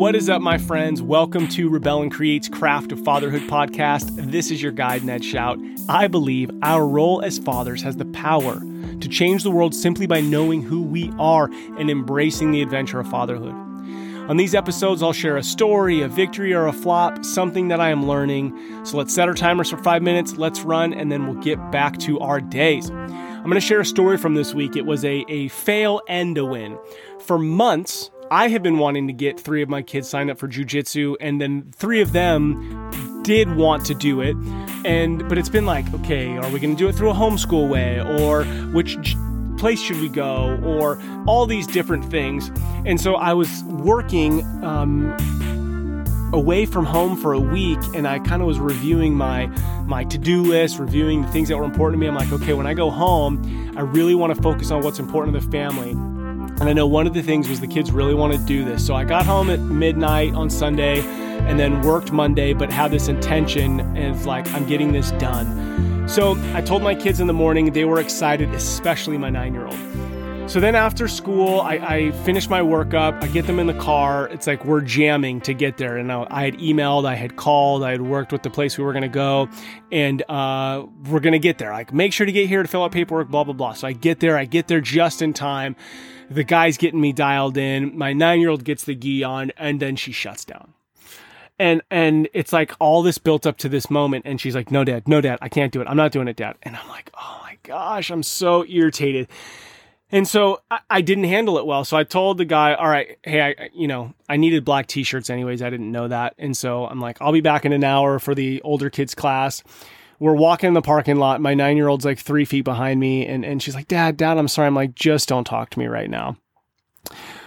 What is up, my friends? Welcome to Rebel and Create's Craft of Fatherhood podcast. This is your guide, Ned Shout. I believe our role as fathers has the power to change the world simply by knowing who we are and embracing the adventure of fatherhood. On these episodes, I'll share a story, a victory, or a flop, something that I am learning. So let's set our timers for five minutes, let's run, and then we'll get back to our days. I'm going to share a story from this week. It was a, a fail and a win. For months, I have been wanting to get three of my kids signed up for jujitsu, and then three of them did want to do it. And but it's been like, okay, are we going to do it through a homeschool way, or which place should we go, or all these different things. And so I was working. Um, away from home for a week and I kind of was reviewing my my to-do list, reviewing the things that were important to me. I'm like, okay, when I go home, I really want to focus on what's important to the family. And I know one of the things was the kids really want to do this. So I got home at midnight on Sunday and then worked Monday, but had this intention of like, I'm getting this done. So I told my kids in the morning, they were excited, especially my nine year old. So then after school, I, I finish my work up. I get them in the car. It's like we're jamming to get there. And I, I had emailed, I had called, I had worked with the place we were going to go, and uh, we're going to get there. Like, make sure to get here to fill out paperwork, blah, blah, blah. So I get there, I get there just in time the guy's getting me dialed in. My nine year old gets the gi on, and then she shuts down. And and it's like all this built up to this moment, and she's like, "No, dad, no, dad, I can't do it. I'm not doing it, dad." And I'm like, "Oh my gosh, I'm so irritated." And so I, I didn't handle it well. So I told the guy, "All right, hey, I you know I needed black t-shirts anyways. I didn't know that." And so I'm like, "I'll be back in an hour for the older kids class." we're walking in the parking lot. My nine year old's like three feet behind me, and, and she's like, Dad, Dad, I'm sorry. I'm like, just don't talk to me right now.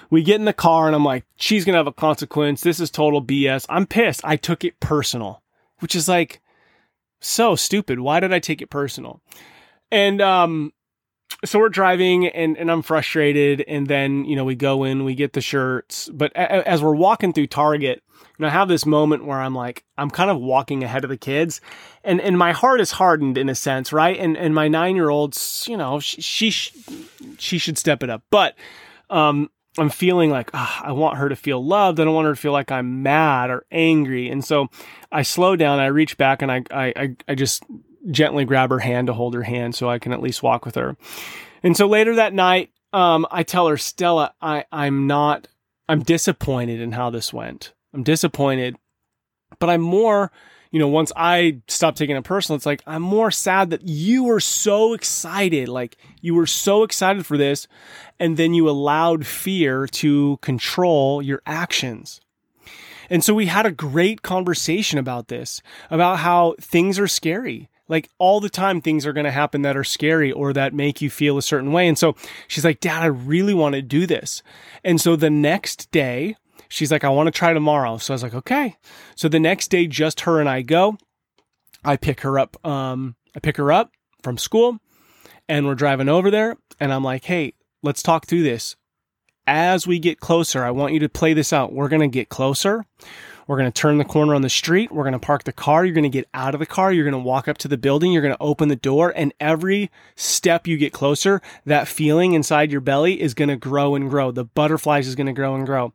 We get in the car, and I'm like, she's gonna have a consequence. This is total BS. I'm pissed. I took it personal, which is like so stupid. Why did I take it personal? And um, so we're driving and, and I'm frustrated. And then, you know, we go in, we get the shirts. But a- as we're walking through Target, and I have this moment where I'm like, I'm kind of walking ahead of the kids, and and my heart is hardened in a sense, right? And and my nine year old's, you know, she she, she should step it up, but um, I'm feeling like oh, I want her to feel loved. I don't want her to feel like I'm mad or angry, and so I slow down. I reach back and I I I just gently grab her hand to hold her hand so I can at least walk with her. And so later that night, um, I tell her, Stella, I I'm not. I'm disappointed in how this went. I'm disappointed, but I'm more, you know, once I stopped taking it personal, it's like I'm more sad that you were so excited. Like you were so excited for this. And then you allowed fear to control your actions. And so we had a great conversation about this, about how things are scary. Like all the time, things are going to happen that are scary or that make you feel a certain way. And so she's like, Dad, I really want to do this. And so the next day, She's like, I want to try tomorrow. So I was like, okay. So the next day, just her and I go. I pick her up. Um, I pick her up from school and we're driving over there. And I'm like, hey, let's talk through this. As we get closer, I want you to play this out. We're going to get closer. We're going to turn the corner on the street. We're going to park the car. You're going to get out of the car. You're going to walk up to the building. You're going to open the door. And every step you get closer, that feeling inside your belly is going to grow and grow. The butterflies is going to grow and grow.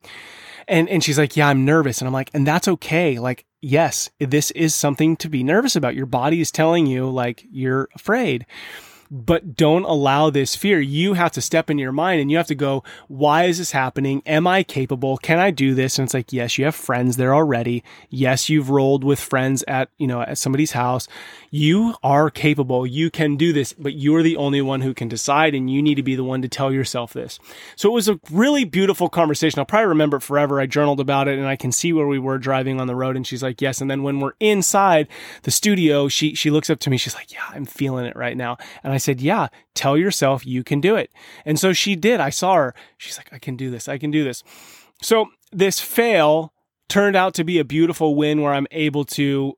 And, and she's like, yeah, I'm nervous. And I'm like, and that's okay. Like, yes, this is something to be nervous about. Your body is telling you like you're afraid but don't allow this fear. You have to step into your mind and you have to go, why is this happening? Am I capable? Can I do this? And it's like, yes, you have friends there already. Yes, you've rolled with friends at, you know, at somebody's house. You are capable. You can do this, but you're the only one who can decide and you need to be the one to tell yourself this. So it was a really beautiful conversation. I'll probably remember it forever. I journaled about it and I can see where we were driving on the road and she's like, yes. And then when we're inside the studio, she, she looks up to me. She's like, yeah, I'm feeling it right now. And I I said, Yeah, tell yourself you can do it. And so she did. I saw her. She's like, I can do this. I can do this. So this fail turned out to be a beautiful win where I'm able to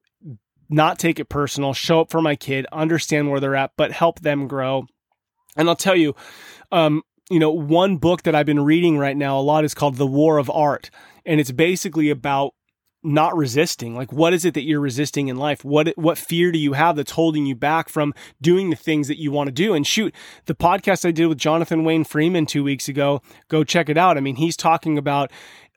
not take it personal, show up for my kid, understand where they're at, but help them grow. And I'll tell you, um, you know, one book that I've been reading right now a lot is called The War of Art. And it's basically about not resisting? Like what is it that you're resisting in life? What what fear do you have that's holding you back from doing the things that you want to do? And shoot the podcast i did with jonathan wayne freeman two weeks ago go check it out. I mean he's talking about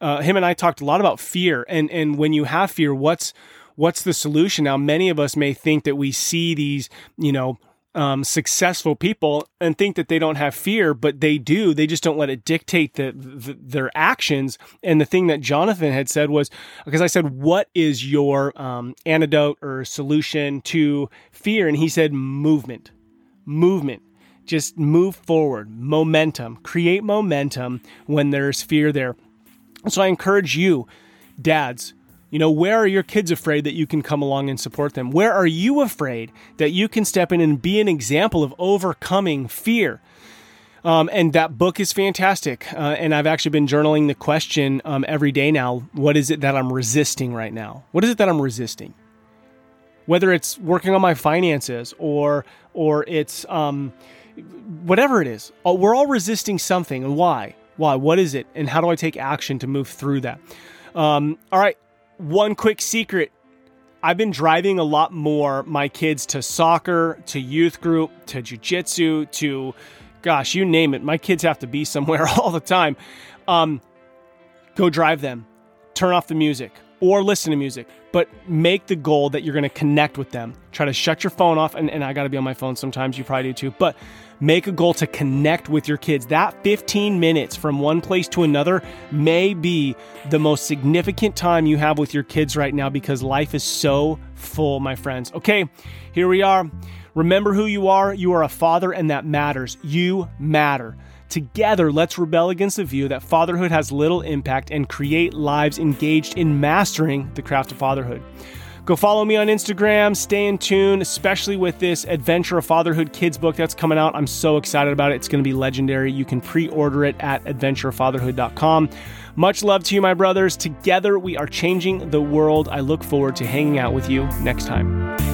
uh, him and I talked a lot about fear, and and when you have fear, what's what's the solution? Now, many of us may think that we see these, you know, um, successful people and think that they don't have fear, but they do. They just don't let it dictate the, the, their actions. And the thing that Jonathan had said was because I said, "What is your um, antidote or solution to fear?" And he said, "Movement, movement." Just move forward, momentum, create momentum when there's fear there. So I encourage you, dads, you know, where are your kids afraid that you can come along and support them? Where are you afraid that you can step in and be an example of overcoming fear? Um, and that book is fantastic. Uh, and I've actually been journaling the question um, every day now what is it that I'm resisting right now? What is it that I'm resisting? Whether it's working on my finances or or it's um, whatever it is, uh, we're all resisting something. And why? Why? What is it? And how do I take action to move through that? Um, all right, one quick secret I've been driving a lot more my kids to soccer, to youth group, to jujitsu, to gosh, you name it. My kids have to be somewhere all the time. Um, go drive them, turn off the music or listen to music, but make the goal that you're going to connect with them. Try to shut your phone off, and, and I got to be on my phone sometimes. You probably do too, but make a goal to connect with your kids. That 15 minutes from one place to another may be the most significant time you have with your kids right now because life is so full, my friends. Okay, here we are. Remember who you are. You are a father, and that matters. You matter. Together, let's rebel against the view that fatherhood has little impact and create lives engaged in mastering the craft of fatherhood. Go follow me on Instagram. Stay in tune, especially with this Adventure of Fatherhood kids book that's coming out. I'm so excited about it. It's going to be legendary. You can pre order it at adventurefatherhood.com. Much love to you, my brothers. Together, we are changing the world. I look forward to hanging out with you next time.